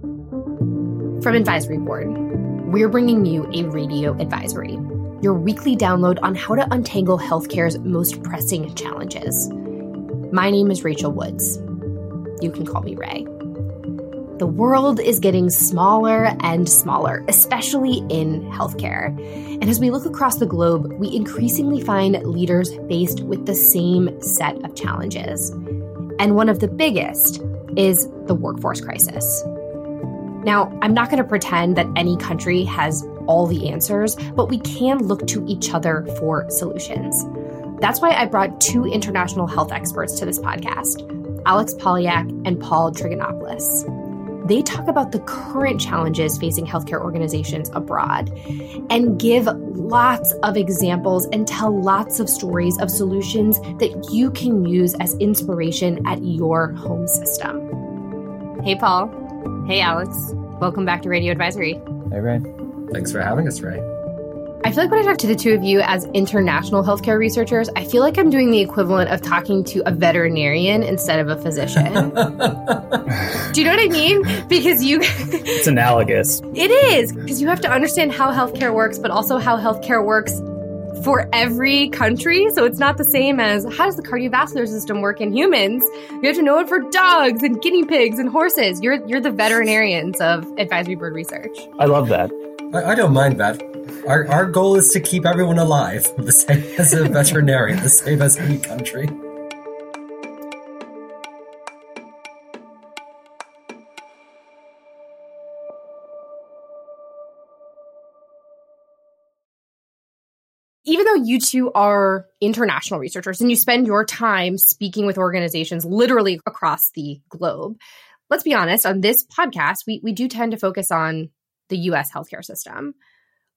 From Advisory Board, we're bringing you a radio advisory, your weekly download on how to untangle healthcare's most pressing challenges. My name is Rachel Woods. You can call me Ray. The world is getting smaller and smaller, especially in healthcare. And as we look across the globe, we increasingly find leaders faced with the same set of challenges. And one of the biggest is the workforce crisis. Now, I'm not going to pretend that any country has all the answers, but we can look to each other for solutions. That's why I brought two international health experts to this podcast Alex Polyak and Paul Trigonoplos. They talk about the current challenges facing healthcare organizations abroad and give lots of examples and tell lots of stories of solutions that you can use as inspiration at your home system. Hey, Paul. Hey, Alex. Welcome back to Radio Advisory. Hey, Ray. Thanks for having us, Ray. I feel like when I talk to the two of you as international healthcare researchers, I feel like I'm doing the equivalent of talking to a veterinarian instead of a physician. Do you know what I mean? Because you. it's analogous. It is, because you have to understand how healthcare works, but also how healthcare works for every country. So it's not the same as how does the cardiovascular system work in humans? You have to know it for dogs and guinea pigs and horses. You're you're the veterinarians of advisory board research. I love that. I, I don't mind that. Our, our goal is to keep everyone alive, the same as a veterinarian, the same as any country. You two are international researchers and you spend your time speaking with organizations literally across the globe, let's be honest, on this podcast, we, we do tend to focus on the US healthcare system.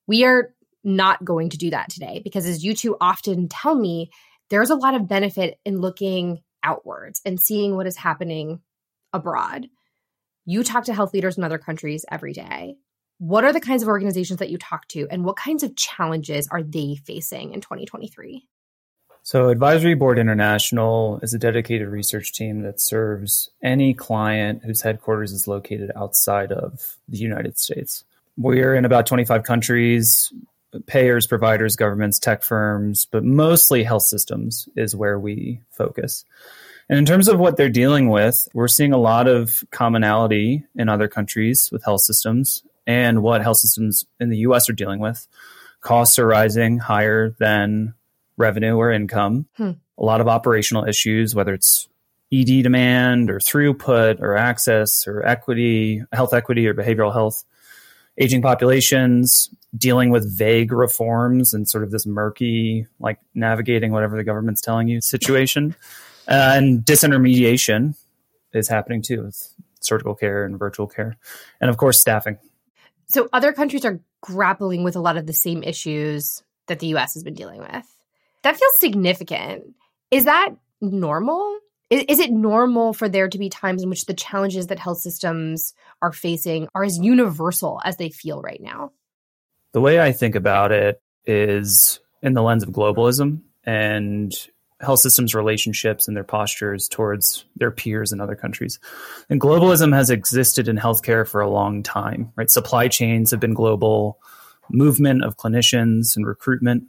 We are not going to do that today because, as you two often tell me, there's a lot of benefit in looking outwards and seeing what is happening abroad. You talk to health leaders in other countries every day. What are the kinds of organizations that you talk to, and what kinds of challenges are they facing in 2023? So, Advisory Board International is a dedicated research team that serves any client whose headquarters is located outside of the United States. We're in about 25 countries, payers, providers, governments, tech firms, but mostly health systems is where we focus. And in terms of what they're dealing with, we're seeing a lot of commonality in other countries with health systems and what health systems in the US are dealing with. Costs are rising higher than revenue or income. Hmm. A lot of operational issues, whether it's ED demand or throughput or access or equity, health equity or behavioral health aging populations, dealing with vague reforms and sort of this murky, like navigating whatever the government's telling you situation. Uh, and disintermediation is happening too with surgical care and virtual care. And of course, staffing. So other countries are grappling with a lot of the same issues that the US has been dealing with. That feels significant. Is that normal? Is, is it normal for there to be times in which the challenges that health systems are facing are as universal as they feel right now? The way I think about it is in the lens of globalism and health systems relationships and their postures towards their peers in other countries. And globalism has existed in healthcare for a long time, right? Supply chains have been global, movement of clinicians and recruitment.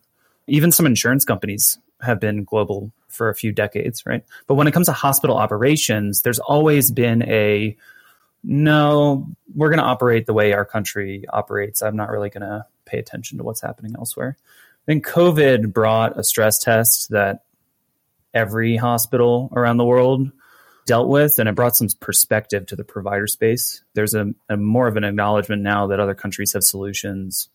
Even some insurance companies have been global for a few decades, right? But when it comes to hospital operations, there's always been a no, we're going to operate the way our country operates. I'm not really going to pay attention to what's happening elsewhere. Then COVID brought a stress test that every hospital around the world dealt with, and it brought some perspective to the provider space. There's a, a more of an acknowledgement now that other countries have solutions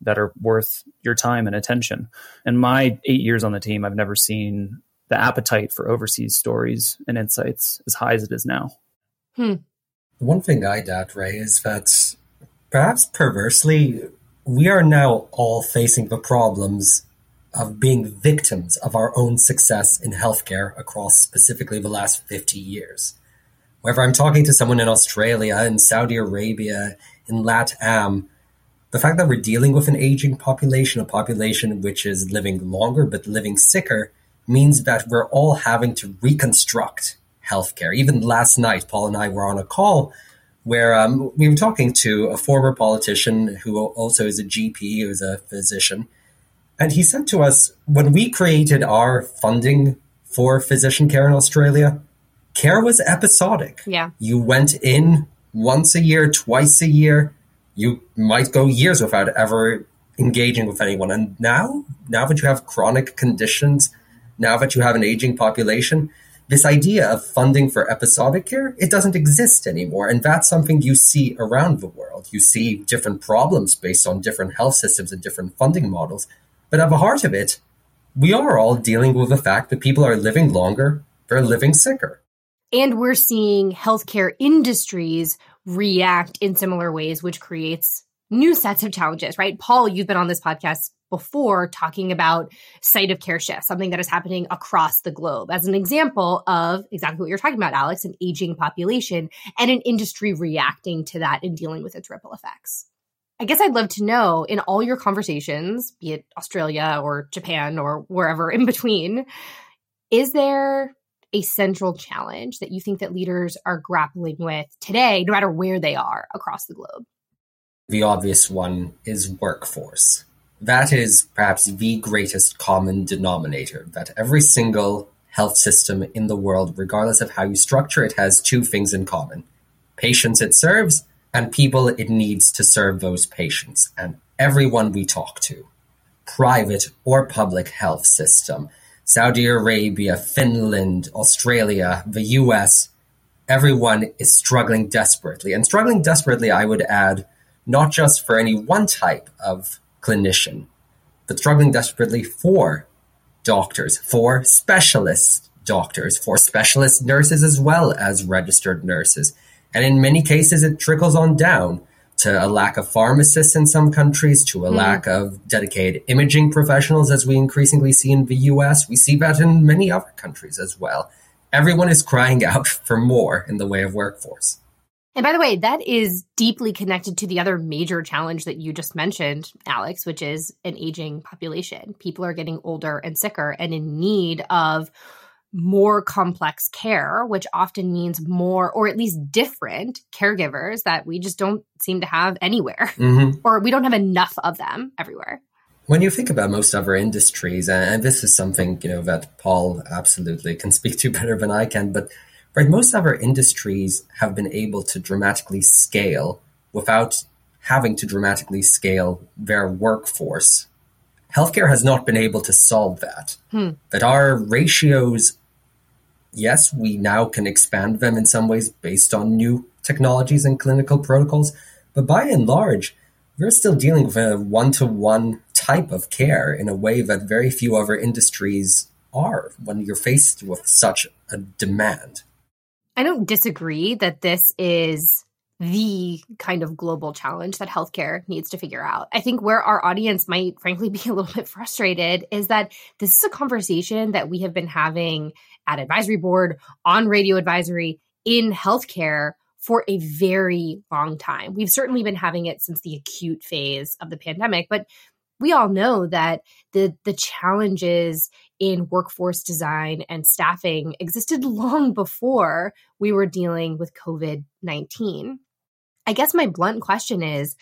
that are worth your time and attention. And my eight years on the team, I've never seen the appetite for overseas stories and insights as high as it is now. Hmm. One thing I doubt, Ray, is that perhaps perversely, we are now all facing the problems of being victims of our own success in healthcare across specifically the last 50 years. Whether I'm talking to someone in Australia, in Saudi Arabia, in LATAM, the fact that we're dealing with an aging population, a population which is living longer but living sicker, means that we're all having to reconstruct healthcare. Even last night, Paul and I were on a call where um, we were talking to a former politician who also is a GP, who's a physician, and he said to us when we created our funding for physician care in Australia, care was episodic. Yeah. You went in once a year, twice a year. You might go years without ever engaging with anyone. And now, now that you have chronic conditions, now that you have an aging population, this idea of funding for episodic care, it doesn't exist anymore. And that's something you see around the world. You see different problems based on different health systems and different funding models. But at the heart of it, we are all dealing with the fact that people are living longer, they're living sicker. And we're seeing healthcare industries react in similar ways, which creates new sets of challenges, right? Paul, you've been on this podcast before talking about site of care shift, something that is happening across the globe as an example of exactly what you're talking about, Alex, an aging population and an industry reacting to that and dealing with its ripple effects. I guess I'd love to know in all your conversations, be it Australia or Japan or wherever in between, is there a central challenge that you think that leaders are grappling with today, no matter where they are across the globe? The obvious one is workforce. That is perhaps the greatest common denominator that every single health system in the world, regardless of how you structure it, has two things in common patients it serves and people it needs to serve those patients. And everyone we talk to, private or public health system, Saudi Arabia, Finland, Australia, the US, everyone is struggling desperately. And struggling desperately, I would add, not just for any one type of clinician, but struggling desperately for doctors, for specialists doctors, for specialist nurses as well as registered nurses. And in many cases, it trickles on down to a lack of pharmacists in some countries, to a mm. lack of dedicated imaging professionals, as we increasingly see in the US. We see that in many other countries as well. Everyone is crying out for more in the way of workforce. And by the way, that is deeply connected to the other major challenge that you just mentioned, Alex, which is an aging population. People are getting older and sicker and in need of more complex care, which often means more or at least different caregivers that we just don't seem to have anywhere, mm-hmm. or we don't have enough of them everywhere. When you think about most other industries, and this is something you know that Paul absolutely can speak to better than I can, but right, most other industries have been able to dramatically scale without having to dramatically scale their workforce. Healthcare has not been able to solve that. Hmm. That our ratios yes, we now can expand them in some ways based on new technologies and clinical protocols, but by and large, we're still dealing with a one to one type of care in a way that very few other industries are when you're faced with such a demand. I don't disagree that this is the kind of global challenge that healthcare needs to figure out. I think where our audience might frankly be a little bit frustrated is that this is a conversation that we have been having at advisory board, on radio advisory, in healthcare for a very long time. We've certainly been having it since the acute phase of the pandemic, but we all know that the the challenges in workforce design and staffing existed long before we were dealing with COVID-19. I guess my blunt question is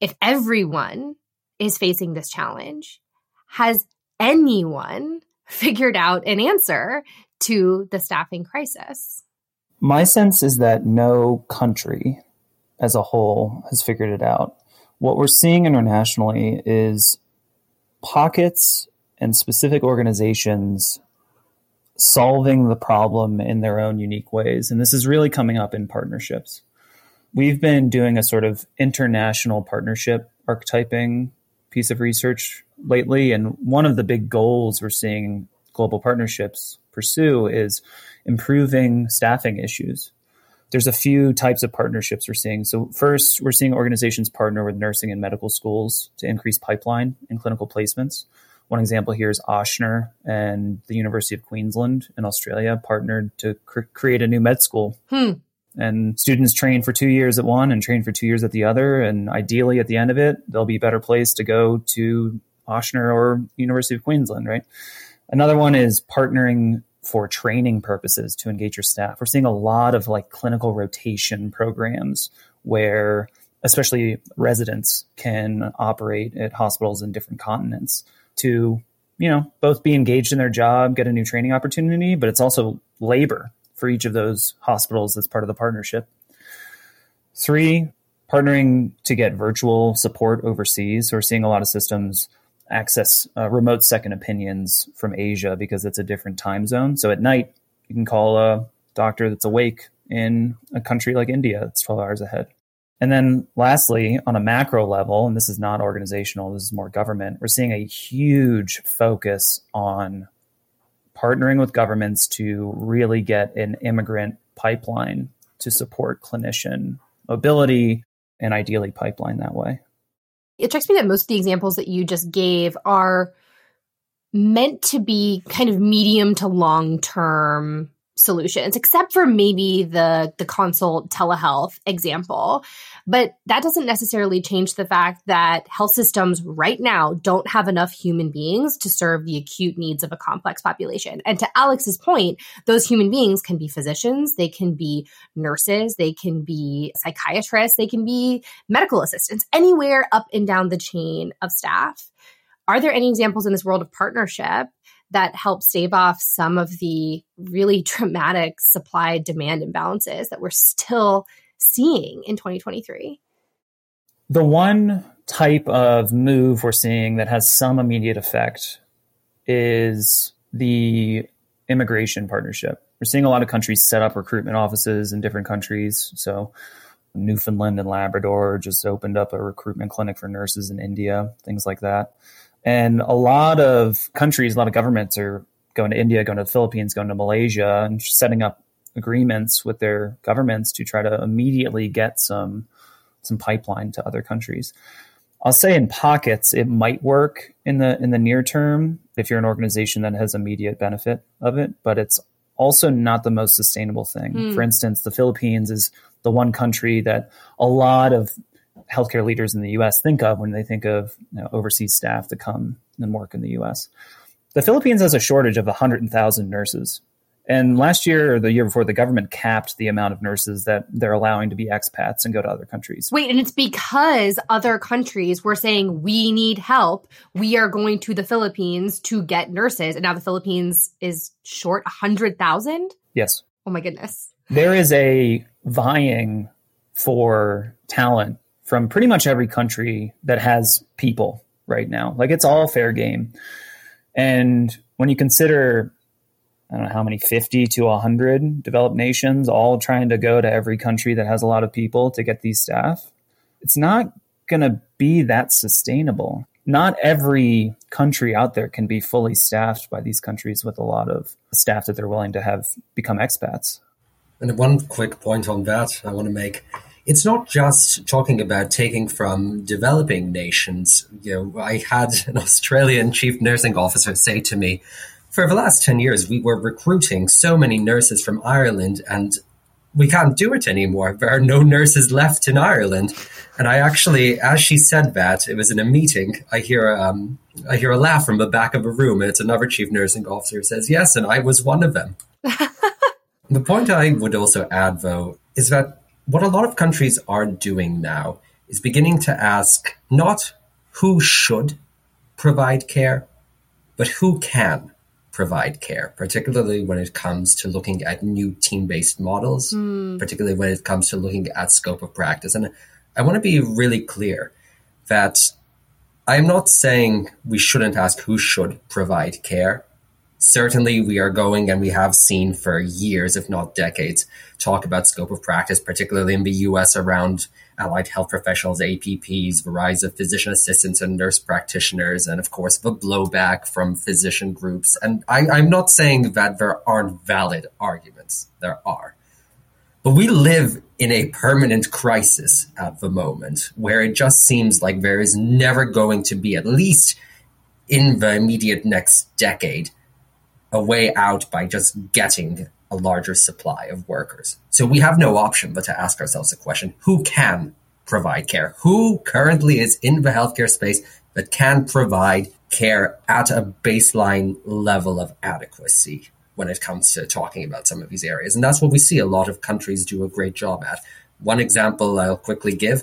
if everyone is facing this challenge, has anyone figured out an answer to the staffing crisis? My sense is that no country as a whole has figured it out. What we're seeing internationally is pockets and specific organizations solving the problem in their own unique ways. And this is really coming up in partnerships. We've been doing a sort of international partnership archetyping piece of research lately. And one of the big goals we're seeing global partnerships pursue is improving staffing issues. There's a few types of partnerships we're seeing. So, first, we're seeing organizations partner with nursing and medical schools to increase pipeline and clinical placements. One example here is Ochsner and the University of Queensland in Australia partnered to cr- create a new med school. Hmm. And students train for two years at one and train for two years at the other. And ideally, at the end of it, they'll be better placed to go to Ochsner or University of Queensland, right? Another one is partnering for training purposes to engage your staff. We're seeing a lot of like clinical rotation programs where especially residents can operate at hospitals in different continents to you know both be engaged in their job get a new training opportunity but it's also labor for each of those hospitals that's part of the partnership three partnering to get virtual support overseas so we're seeing a lot of systems access uh, remote second opinions from asia because it's a different time zone so at night you can call a doctor that's awake in a country like india that's 12 hours ahead and then lastly, on a macro level, and this is not organizational, this is more government, we're seeing a huge focus on partnering with governments to really get an immigrant pipeline to support clinician mobility and ideally pipeline that way. It strikes me that most of the examples that you just gave are meant to be kind of medium to long term solutions, except for maybe the the consult telehealth example. But that doesn't necessarily change the fact that health systems right now don't have enough human beings to serve the acute needs of a complex population. And to Alex's point, those human beings can be physicians, they can be nurses, they can be psychiatrists, they can be medical assistants, anywhere up and down the chain of staff. Are there any examples in this world of partnership that help stave off some of the really dramatic supply demand imbalances that we're still seeing in 2023? The one type of move we're seeing that has some immediate effect is the immigration partnership. We're seeing a lot of countries set up recruitment offices in different countries. So, Newfoundland and Labrador just opened up a recruitment clinic for nurses in India, things like that. And a lot of countries, a lot of governments are going to India, going to the Philippines, going to Malaysia, and setting up agreements with their governments to try to immediately get some some pipeline to other countries. I'll say in pockets it might work in the in the near term if you're an organization that has immediate benefit of it, but it's also not the most sustainable thing. Mm. For instance, the Philippines is the one country that a lot of healthcare leaders in the US think of when they think of you know, overseas staff to come and work in the US. The Philippines has a shortage of 100,000 nurses. And last year or the year before, the government capped the amount of nurses that they're allowing to be expats and go to other countries. Wait, and it's because other countries were saying, we need help. We are going to the Philippines to get nurses. And now the Philippines is short 100,000? Yes. Oh my goodness. There is a vying for talent from pretty much every country that has people right now. Like it's all fair game. And when you consider I don't know how many 50 to 100 developed nations all trying to go to every country that has a lot of people to get these staff. It's not going to be that sustainable. Not every country out there can be fully staffed by these countries with a lot of staff that they're willing to have become expats. And one quick point on that I want to make. It's not just talking about taking from developing nations. You know, I had an Australian chief nursing officer say to me, for the last 10 years, we were recruiting so many nurses from Ireland and we can't do it anymore. There are no nurses left in Ireland. And I actually, as she said that, it was in a meeting. I hear, um, I hear a laugh from the back of a room. And it's another chief nursing officer who says, yes, and I was one of them. the point I would also add though, is that what a lot of countries are doing now is beginning to ask not who should provide care, but who can provide care, particularly when it comes to looking at new team based models, mm. particularly when it comes to looking at scope of practice. And I want to be really clear that I'm not saying we shouldn't ask who should provide care. Certainly, we are going and we have seen for years, if not decades, talk about scope of practice, particularly in the US around allied health professionals, APPs, the rise of physician assistants and nurse practitioners, and of course the blowback from physician groups. And I, I'm not saying that there aren't valid arguments. There are. But we live in a permanent crisis at the moment where it just seems like there is never going to be, at least in the immediate next decade, a way out by just getting a larger supply of workers. So we have no option but to ask ourselves the question who can provide care? Who currently is in the healthcare space that can provide care at a baseline level of adequacy? when it comes to talking about some of these areas. And that's what we see a lot of countries do a great job at. One example I'll quickly give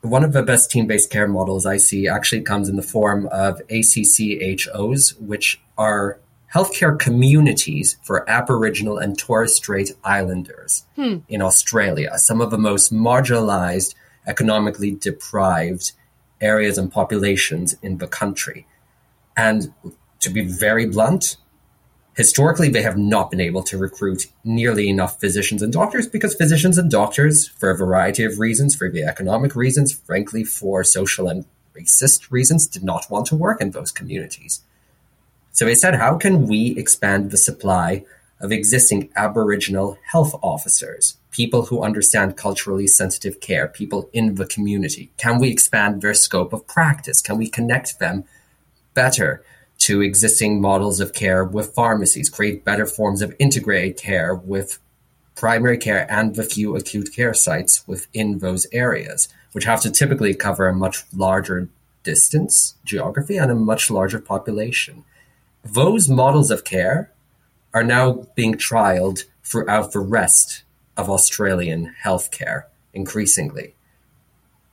one of the best team based care models I see actually comes in the form of ACCHOs, which are healthcare communities for Aboriginal and Torres Strait Islanders hmm. in Australia, some of the most marginalized, economically deprived areas and populations in the country. And to be very blunt, historically they have not been able to recruit nearly enough physicians and doctors because physicians and doctors, for a variety of reasons, for the economic reasons, frankly, for social and racist reasons, did not want to work in those communities. So they said, how can we expand the supply of existing Aboriginal health officers, people who understand culturally sensitive care, people in the community? Can we expand their scope of practice? Can we connect them better to existing models of care with pharmacies, create better forms of integrated care with primary care and the few acute care sites within those areas, which have to typically cover a much larger distance, geography, and a much larger population those models of care are now being trialed throughout uh, the rest of Australian healthcare increasingly.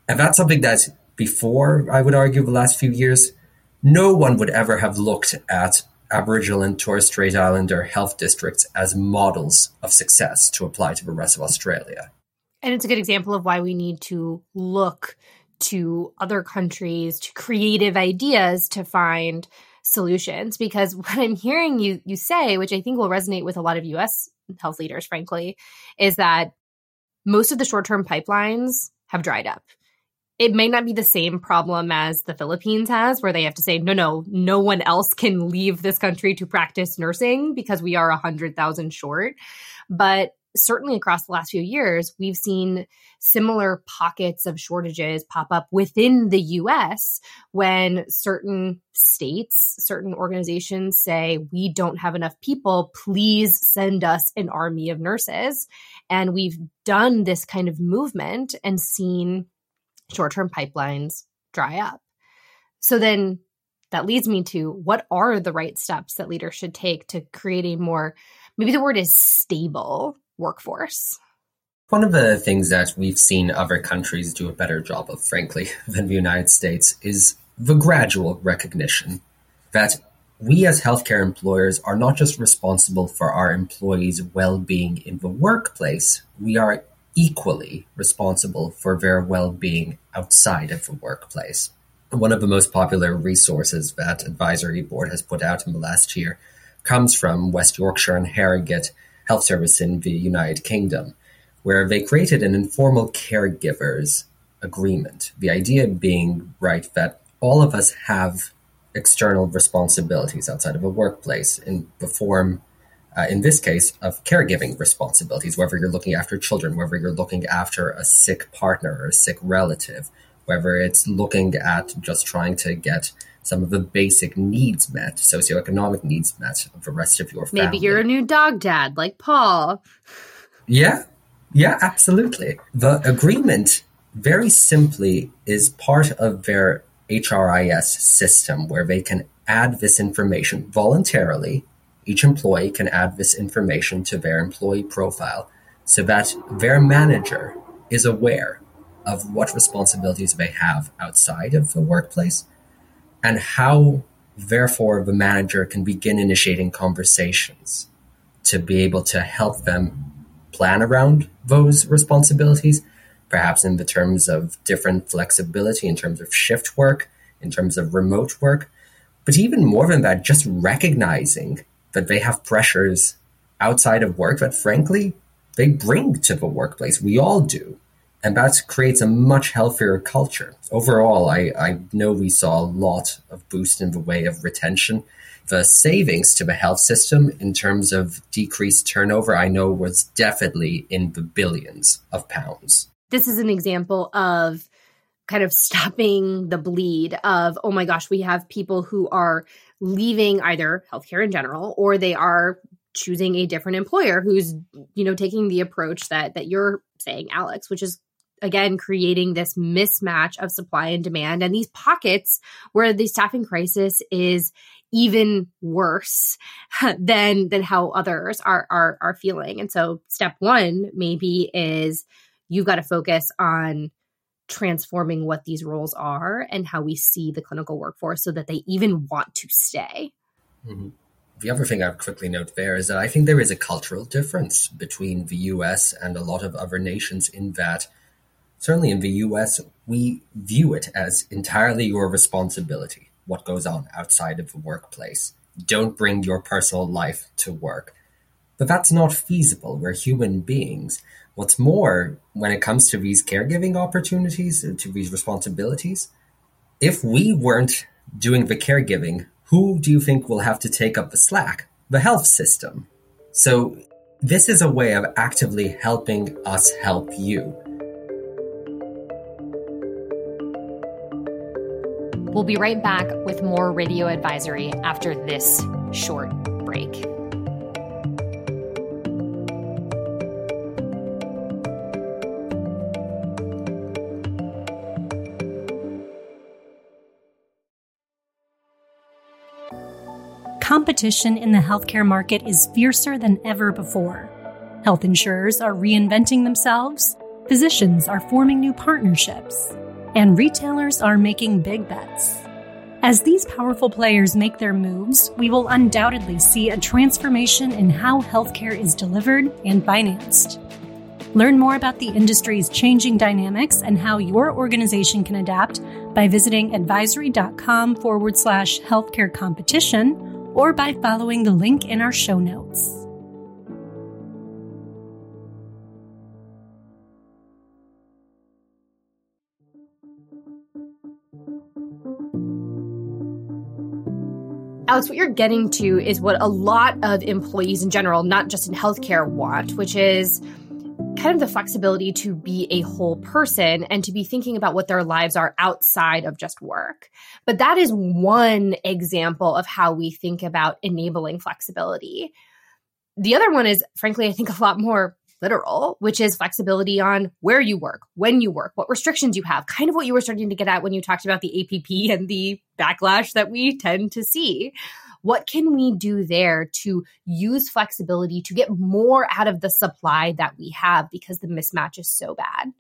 And that's something that before, I would argue, the last few years, no one would ever have looked at Aboriginal and Torres Strait Islander health districts as models of success to apply to the rest of Australia. And it's a good example of why we need to look to other countries, to creative ideas to find solutions because what i'm hearing you you say which i think will resonate with a lot of us health leaders frankly is that most of the short-term pipelines have dried up it may not be the same problem as the Philippines has, where they have to say, no, no, no one else can leave this country to practice nursing because we are 100,000 short. But certainly across the last few years, we've seen similar pockets of shortages pop up within the US when certain states, certain organizations say, we don't have enough people, please send us an army of nurses. And we've done this kind of movement and seen short term pipelines dry up. So then that leads me to what are the right steps that leaders should take to create a more, maybe the word is stable workforce. One of the things that we've seen other countries do a better job of, frankly, than the United States is the gradual recognition that we as healthcare employers are not just responsible for our employees' well being in the workplace, we are equally responsible for their well being outside of the workplace. One of the most popular resources that Advisory Board has put out in the last year comes from West Yorkshire and Harrogate health service in the United Kingdom, where they created an informal caregivers agreement. The idea being, right, that all of us have external responsibilities outside of a workplace in the form, uh, in this case, of caregiving responsibilities, whether you're looking after children, whether you're looking after a sick partner or a sick relative, whether it's looking at just trying to get some of the basic needs met, socioeconomic needs met of the rest of your family. Maybe you're a new dog dad like Paul. Yeah, yeah, absolutely. The agreement, very simply, is part of their HRIS system where they can add this information voluntarily. Each employee can add this information to their employee profile so that their manager is aware of what responsibilities they have outside of the workplace and how therefore the manager can begin initiating conversations to be able to help them plan around those responsibilities perhaps in the terms of different flexibility in terms of shift work in terms of remote work but even more than that just recognizing that they have pressures outside of work that frankly they bring to the workplace. We all do and that creates a much healthier culture. Overall, I, I know we saw a lot of boost in the way of retention. The savings to the health system in terms of decreased turnover, I know was definitely in the billions of pounds. This is an example of kind of stopping the bleed of, oh my gosh, we have people who are leaving either healthcare in general or they are choosing a different employer who's you know taking the approach that that you're saying alex which is again creating this mismatch of supply and demand and these pockets where the staffing crisis is even worse than than how others are are are feeling. And so step 1 maybe is you've got to focus on transforming what these roles are and how we see the clinical workforce so that they even want to stay. Mm-hmm. The other thing I'd quickly note there is that I think there is a cultural difference between the US and a lot of other nations in that certainly in the US, we view it as entirely your responsibility what goes on outside of the workplace. Don't bring your personal life to work. But that's not feasible. We're human beings. What's more, when it comes to these caregiving opportunities, uh, to these responsibilities, if we weren't doing the caregiving, who do you think will have to take up the slack? The health system. So, this is a way of actively helping us help you. We'll be right back with more radio advisory after this short break. competition in the healthcare market is fiercer than ever before. Health insurers are reinventing themselves, physicians are forming new partnerships, and retailers are making big bets. As these powerful players make their moves, we will undoubtedly see a transformation in how healthcare is delivered and financed. Learn more about the industry's changing dynamics and how your organization can adapt by visiting advisory.com forward slash healthcare competition or by following the link in our show notes. Alex, what you're getting to is what a lot of employees in general, not just in healthcare, want, which is kind of the flexibility to be a whole person and to be thinking about what their lives are outside of just work. But that is one example of how we think about enabling flexibility. The other one is, frankly, I think a lot more literal, which is flexibility on where you work, when you work, what restrictions you have, kind of what you were starting to get at when you talked about the APP and the backlash that we tend to see. What can we do there to use flexibility to get more out of the supply that we have because the mismatch is so bad?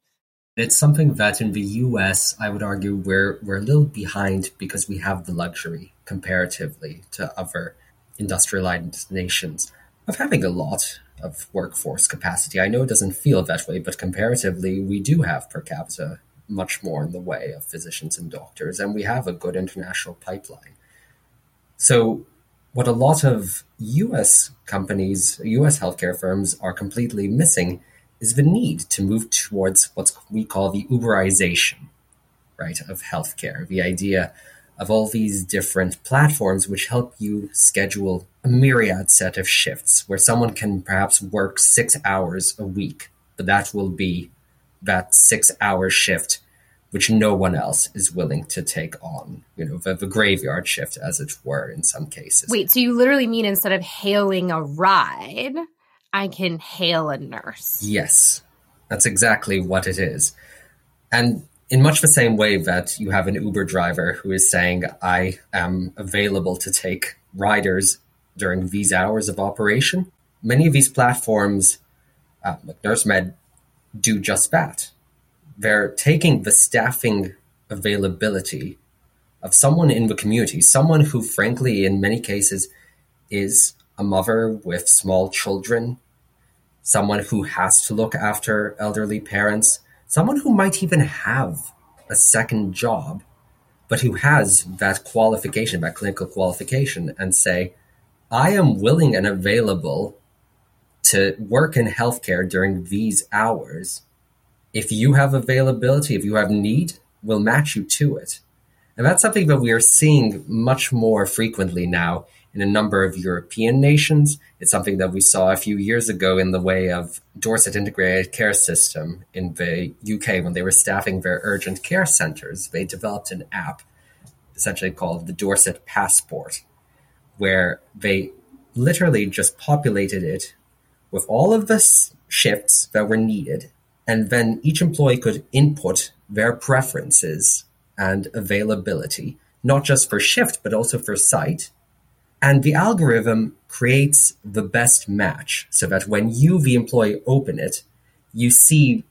It's something that in the US, I would argue we're we're a little behind because we have the luxury comparatively to other industrialized nations of having a lot of workforce capacity. I know it doesn't feel that way, but comparatively, we do have per capita much more in the way of physicians and doctors, and we have a good international pipeline. So what a lot of US companies, US healthcare firms are completely missing is the need to move towards what we call the Uberization, right, of healthcare. The idea of all these different platforms which help you schedule a myriad set of shifts where someone can perhaps work six hours a week, but that will be that six hour shift which no one else is willing to take on. You know, the, the graveyard shift, as it were, in some cases. Wait, so you literally mean instead of hailing a ride, I can hail a nurse? Yes, that's exactly what it is. And in much the same way that you have an Uber driver who is saying, I am available to take riders during these hours of operation, many of these platforms, uh, like NurseMed, do just that. They're taking the staffing availability of someone in the community, someone who, frankly, in many cases, is a mother with small children, someone who has to look after elderly parents, someone who might even have a second job, but who has that qualification, that clinical qualification, and say, I am willing and available to work in healthcare during these hours if you have availability, if you have need, we'll match you to it. And that's something that we are seeing much more frequently now in a number of European nations. It's something that we saw a few years ago in the way of Dorset Integrated Care System in the UK when they were staffing their urgent care centers. They developed an app essentially called the Dorset Passport, where they literally just populated it with all of the shifts that were needed and then each employee could input their preferences and availability, not just for shift, but also for site. And the algorithm creates the best match so that when you, the employee, open it, you see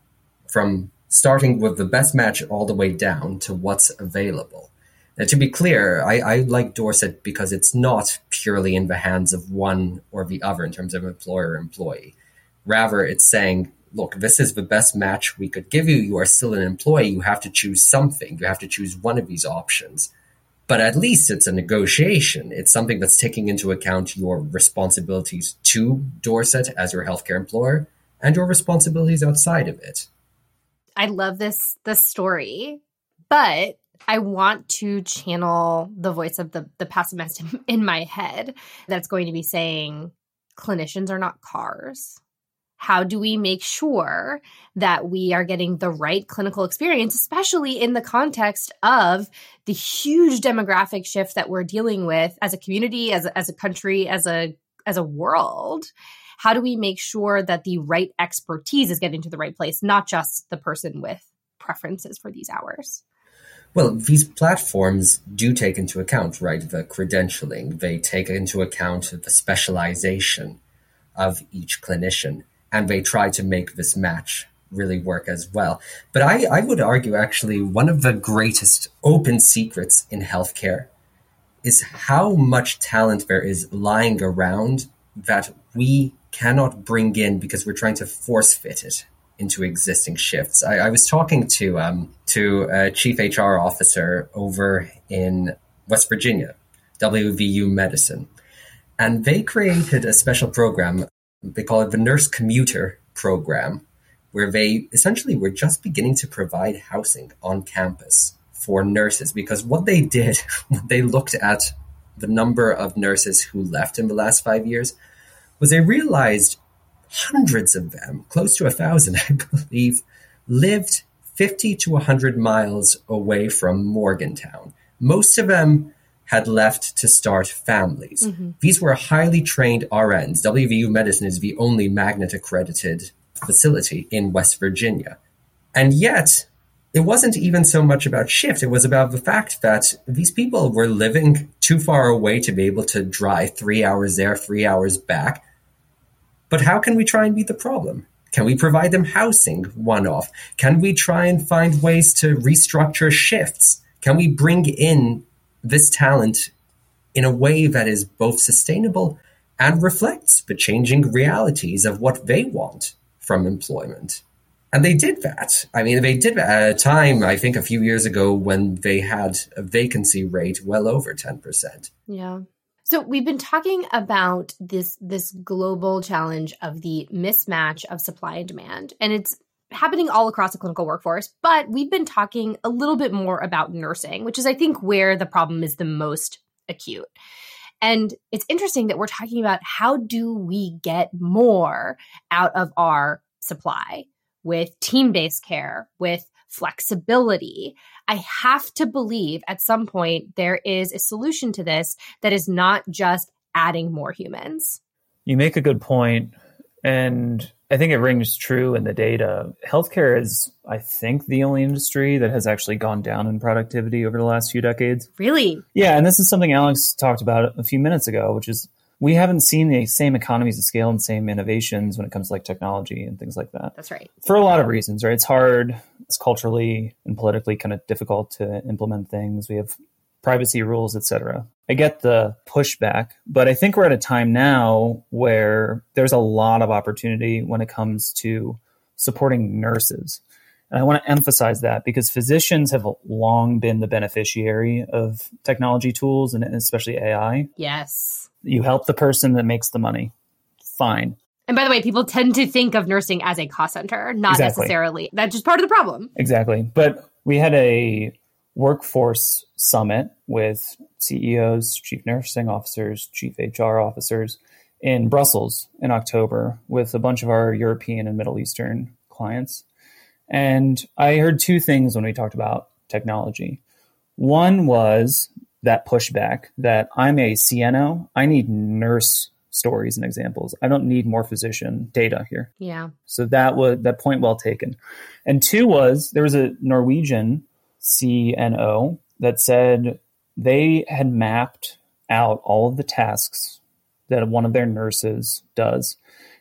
from starting with the best match all the way down to what's available. Now, to be clear, I, I like Dorset because it's not purely in the hands of one or the other in terms of employer employee. Rather, it's saying, look, this is the best match we could give you. You are still an employee. You have to choose something. You have to choose one of these options. But at least it's a negotiation. It's something that's taking into account your responsibilities to Dorset as your healthcare employer and your responsibilities outside of it. I love this this story, but I want to channel the voice of the the pessimist in my head that's going to be saying clinicians are not cars. How do we make sure that we are getting the right clinical experience, especially in the context of the huge demographic shift that we're dealing with as a community, as a, as a country, as a as a world? How do we make sure that the right expertise is getting to the right place, not just the person with preferences for these hours? Well, these platforms do take into account, right, the credentialing. They take into account the specialization of each clinician, and they try to make this match really work as well. But I, I would argue, actually, one of the greatest open secrets in healthcare is how much talent there is lying around that we cannot bring in because we're trying to force fit it into existing shifts. I, I was talking to um, to a chief HR officer over in West Virginia, WVU Medicine, and they created a special program. They call it the Nurse Commuter Program, where they essentially were just beginning to provide housing on campus for nurses. Because what they did, when they looked at the number of nurses who left in the last five years, was they realized hundreds of them, close to a thousand, I believe, lived 50 to 100 miles away from Morgantown. Most of them had left to start families. Mm-hmm. These were highly trained RNs. WVU Medicine is the only magnet accredited facility in West Virginia. And yet, it wasn't even so much about shift. It was about the fact that these people were living too far away to be able to drive three hours there, three hours back. But how can we try and beat the problem? Can we provide them housing one off? Can we try and find ways to restructure shifts? Can we bring in this talent in a way that is both sustainable and reflects the changing realities of what they want from employment? And they did that. I mean, they did that at a time, I think, a few years ago when they had a vacancy rate well over 10%. Yeah. So we've been talking about this this global challenge of the mismatch of supply and demand and it's happening all across the clinical workforce, but we've been talking a little bit more about nursing, which is I think where the problem is the most acute. And it's interesting that we're talking about how do we get more out of our supply with team-based care, with flexibility. I have to believe at some point there is a solution to this that is not just adding more humans. You make a good point, and I think it rings true in the data. Healthcare is, I think, the only industry that has actually gone down in productivity over the last few decades. Really? Yeah, and this is something Alex talked about a few minutes ago, which is we haven't seen the same economies of scale and same innovations when it comes to like technology and things like that. That's right. For a lot of reasons, right? It's hard, it's culturally and politically kind of difficult to implement things. We have privacy rules, etc. I get the pushback, but I think we're at a time now where there's a lot of opportunity when it comes to supporting nurses. And I want to emphasize that because physicians have long been the beneficiary of technology tools and especially AI. Yes you help the person that makes the money. Fine. And by the way, people tend to think of nursing as a cost center, not exactly. necessarily. That's just part of the problem. Exactly. But we had a workforce summit with CEOs, chief nursing officers, chief HR officers in Brussels in October with a bunch of our European and Middle Eastern clients. And I heard two things when we talked about technology. One was that pushback that I'm a CNO, I need nurse stories and examples. I don't need more physician data here. Yeah. So that was that point well taken. And two was there was a Norwegian CNO that said they had mapped out all of the tasks that one of their nurses does.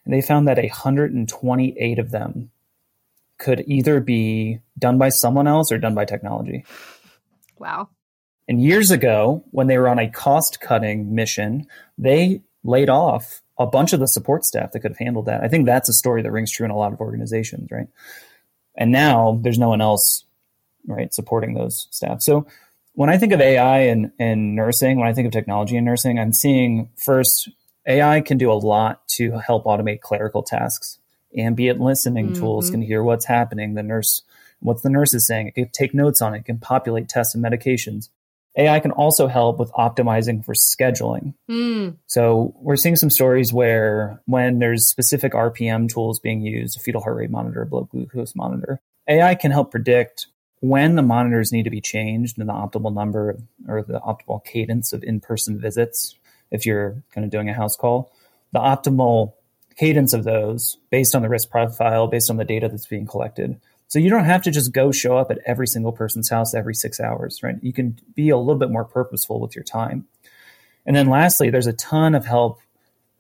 And they found that 128 of them could either be done by someone else or done by technology. Wow. And years ago, when they were on a cost cutting mission, they laid off a bunch of the support staff that could have handled that. I think that's a story that rings true in a lot of organizations, right? And now there's no one else, right, supporting those staff. So when I think of AI and, and nursing, when I think of technology in nursing, I'm seeing first AI can do a lot to help automate clerical tasks. Ambient listening mm-hmm. tools can hear what's happening. The nurse, what the nurse is saying, it can take notes on it, it can populate tests and medications. AI can also help with optimizing for scheduling. Mm. So we're seeing some stories where when there's specific RPM tools being used, a fetal heart rate monitor, a blood glucose monitor, AI can help predict when the monitors need to be changed and the optimal number or the optimal cadence of in-person visits if you're kind of doing a house call, the optimal cadence of those based on the risk profile, based on the data that's being collected so you don't have to just go show up at every single person's house every six hours, right? You can be a little bit more purposeful with your time. And then lastly, there's a ton of help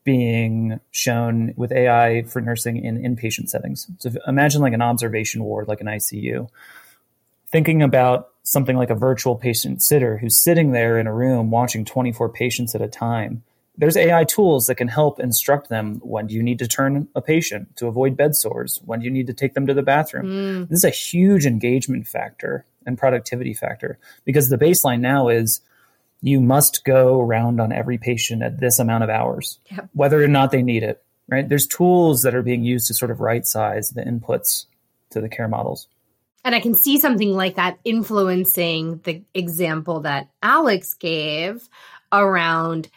being shown with AI for nursing in inpatient settings. So imagine like an observation ward, like an ICU. Thinking about something like a virtual patient sitter who's sitting there in a room watching 24 patients at a time there's AI tools that can help instruct them when do you need to turn a patient to avoid bed sores? When do you need to take them to the bathroom? Mm. This is a huge engagement factor and productivity factor because the baseline now is you must go around on every patient at this amount of hours, yep. whether or not they need it, right? There's tools that are being used to sort of right size the inputs to the care models. And I can see something like that influencing the example that Alex gave around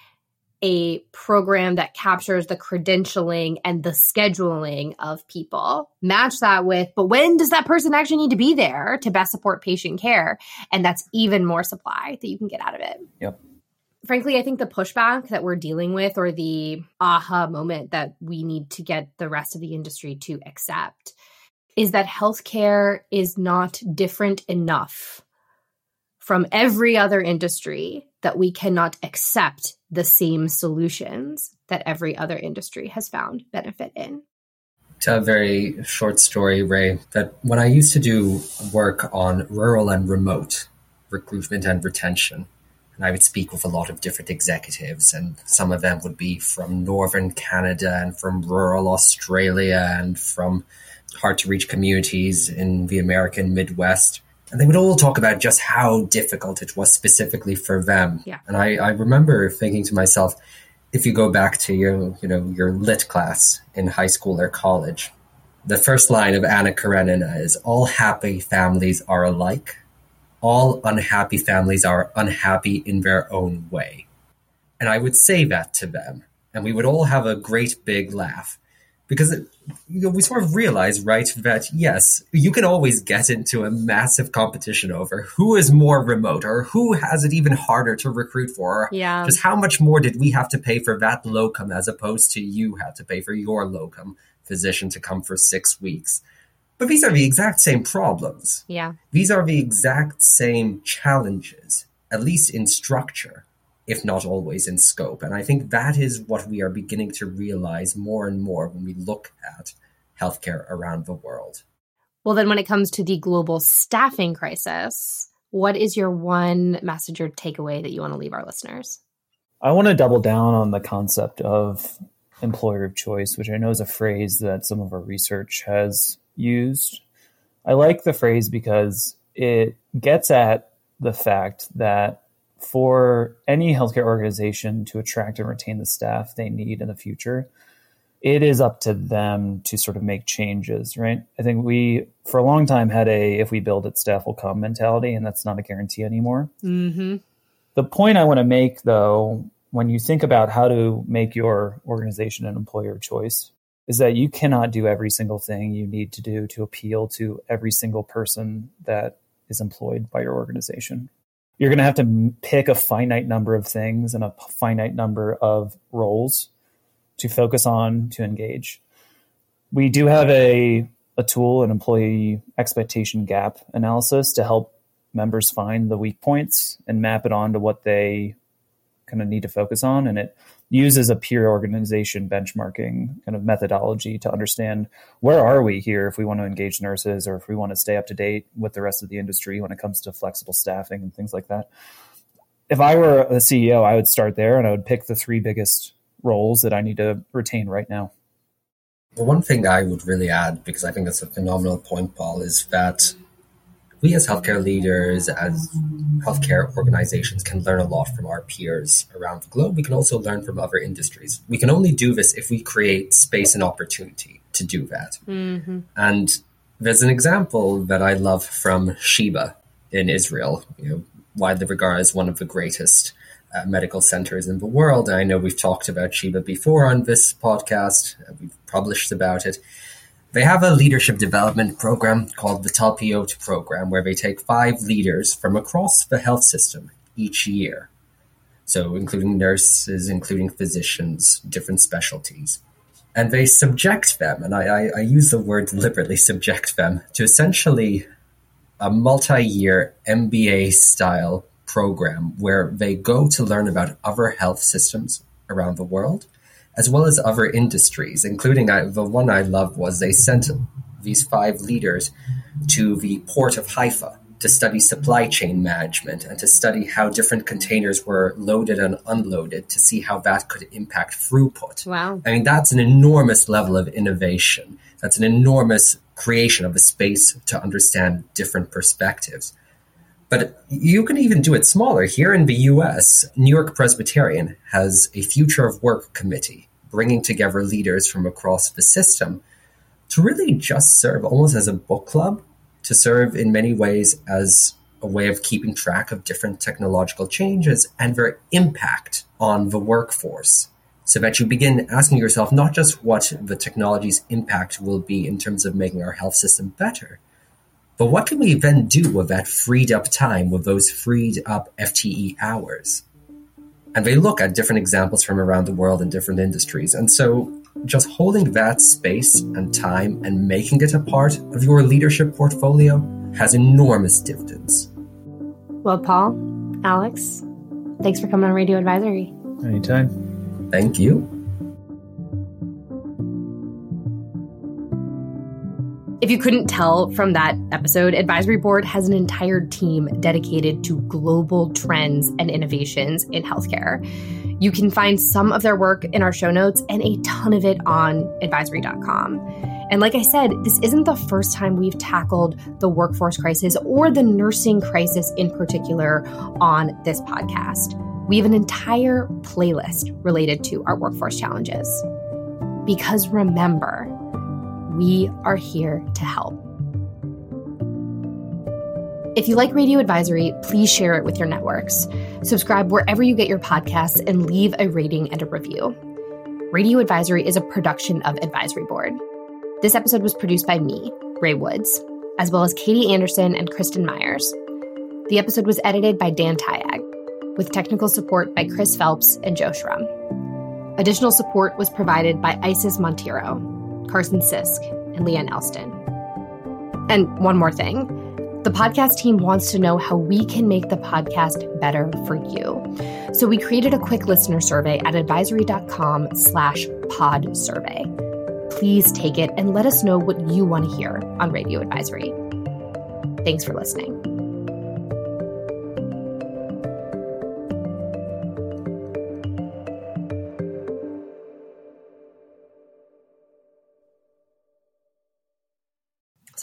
a program that captures the credentialing and the scheduling of people. Match that with, but when does that person actually need to be there to best support patient care? And that's even more supply that you can get out of it. Yep. Frankly, I think the pushback that we're dealing with or the aha moment that we need to get the rest of the industry to accept is that healthcare is not different enough from every other industry that we cannot accept the same solutions that every other industry has found benefit in. To a very short story, Rae, that when I used to do work on rural and remote recruitment and retention, and I would speak with a lot of different executives, and some of them would be from northern Canada and from rural Australia and from hard to reach communities in the American Midwest. And they would all talk about just how difficult it was specifically for them. Yeah. And I, I remember thinking to myself, if you go back to your, you know, your lit class in high school or college, the first line of Anna Karenina is all happy families are alike. All unhappy families are unhappy in their own way. And I would say that to them, and we would all have a great big laugh because it, you know, we sort of realize, right, that yes, you can always get into a massive competition over who is more remote or who has it even harder to recruit for. Yeah. Just how much more did we have to pay for that locum as opposed to you had to pay for your locum physician to come for six weeks. But these are the exact same problems. Yeah. These are the exact same challenges, at least in structure if not always in scope. And I think that is what we are beginning to realize more and more when we look at healthcare around the world. Well, then, when it comes to the global staffing crisis, what is your one message or takeaway that you want to leave our listeners? I want to double down on the concept of employer of choice, which I know is a phrase that some of our research has used. I like the phrase because it gets at the fact that for any healthcare organization to attract and retain the staff they need in the future, it is up to them to sort of make changes, right? I think we, for a long time, had a if we build it, staff will come mentality, and that's not a guarantee anymore. Mm-hmm. The point I want to make, though, when you think about how to make your organization an employer of choice, is that you cannot do every single thing you need to do to appeal to every single person that is employed by your organization you're going to have to pick a finite number of things and a finite number of roles to focus on to engage. We do have a, a tool, an employee expectation gap analysis to help members find the weak points and map it onto what they kind of need to focus on. And it uses a peer organization benchmarking kind of methodology to understand where are we here if we want to engage nurses or if we want to stay up to date with the rest of the industry when it comes to flexible staffing and things like that. If I were a CEO, I would start there and I would pick the three biggest roles that I need to retain right now. Well, one thing I would really add, because I think that's a phenomenal point, Paul, is that we as healthcare leaders, as healthcare organizations, can learn a lot from our peers around the globe. We can also learn from other industries. We can only do this if we create space and opportunity to do that. Mm-hmm. And there's an example that I love from Sheba in Israel, you know, widely regarded as one of the greatest uh, medical centers in the world. I know we've talked about Sheba before on this podcast. We've published about it. They have a leadership development program called the Talpiot program, where they take five leaders from across the health system each year. So, including nurses, including physicians, different specialties. And they subject them, and I, I, I use the word deliberately subject them, to essentially a multi year MBA style program where they go to learn about other health systems around the world as well as other industries, including I, the one I love was they sent these five leaders to the port of Haifa to study supply chain management and to study how different containers were loaded and unloaded to see how that could impact throughput. Wow. I mean, that's an enormous level of innovation. That's an enormous creation of a space to understand different perspectives. But you can even do it smaller. Here in the US, New York Presbyterian has a Future of Work committee bringing together leaders from across the system to really just serve almost as a book club, to serve in many ways as a way of keeping track of different technological changes and their impact on the workforce. So that you begin asking yourself not just what the technology's impact will be in terms of making our health system better, but what can we then do with that freed up time, with those freed up FTE hours? And they look at different examples from around the world in different industries. And so just holding that space and time and making it a part of your leadership portfolio has enormous dividends. Well, Paul, Alex, thanks for coming on Radio Advisory. Anytime. Thank you. If you couldn't tell from that episode, Advisory Board has an entire team dedicated to global trends and innovations in healthcare. You can find some of their work in our show notes and a ton of it on advisory.com. And like I said, this isn't the first time we've tackled the workforce crisis or the nursing crisis in particular on this podcast. We have an entire playlist related to our workforce challenges. Because remember, we are here to help. If you like Radio Advisory, please share it with your networks. Subscribe wherever you get your podcasts and leave a rating and a review. Radio Advisory is a production of Advisory Board. This episode was produced by me, Rae Woods, as well as Katie Anderson and Kristen Myers. The episode was edited by Dan Tyag, with technical support by Chris Phelps and Joe Schrum. Additional support was provided by Isis Montero, Carson Sisk, and Leanne Elston. And one more thing the podcast team wants to know how we can make the podcast better for you. So we created a quick listener survey at advisory.com slash pod survey. Please take it and let us know what you want to hear on Radio Advisory. Thanks for listening.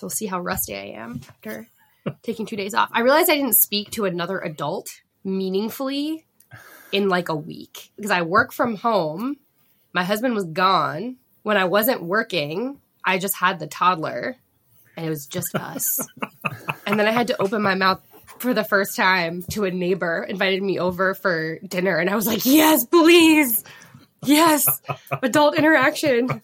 So we'll see how rusty I am after taking two days off. I realized I didn't speak to another adult meaningfully in like a week because I work from home. My husband was gone. When I wasn't working, I just had the toddler and it was just us. and then I had to open my mouth for the first time to a neighbor invited me over for dinner and I was like, "Yes, please." Yes. Adult interaction.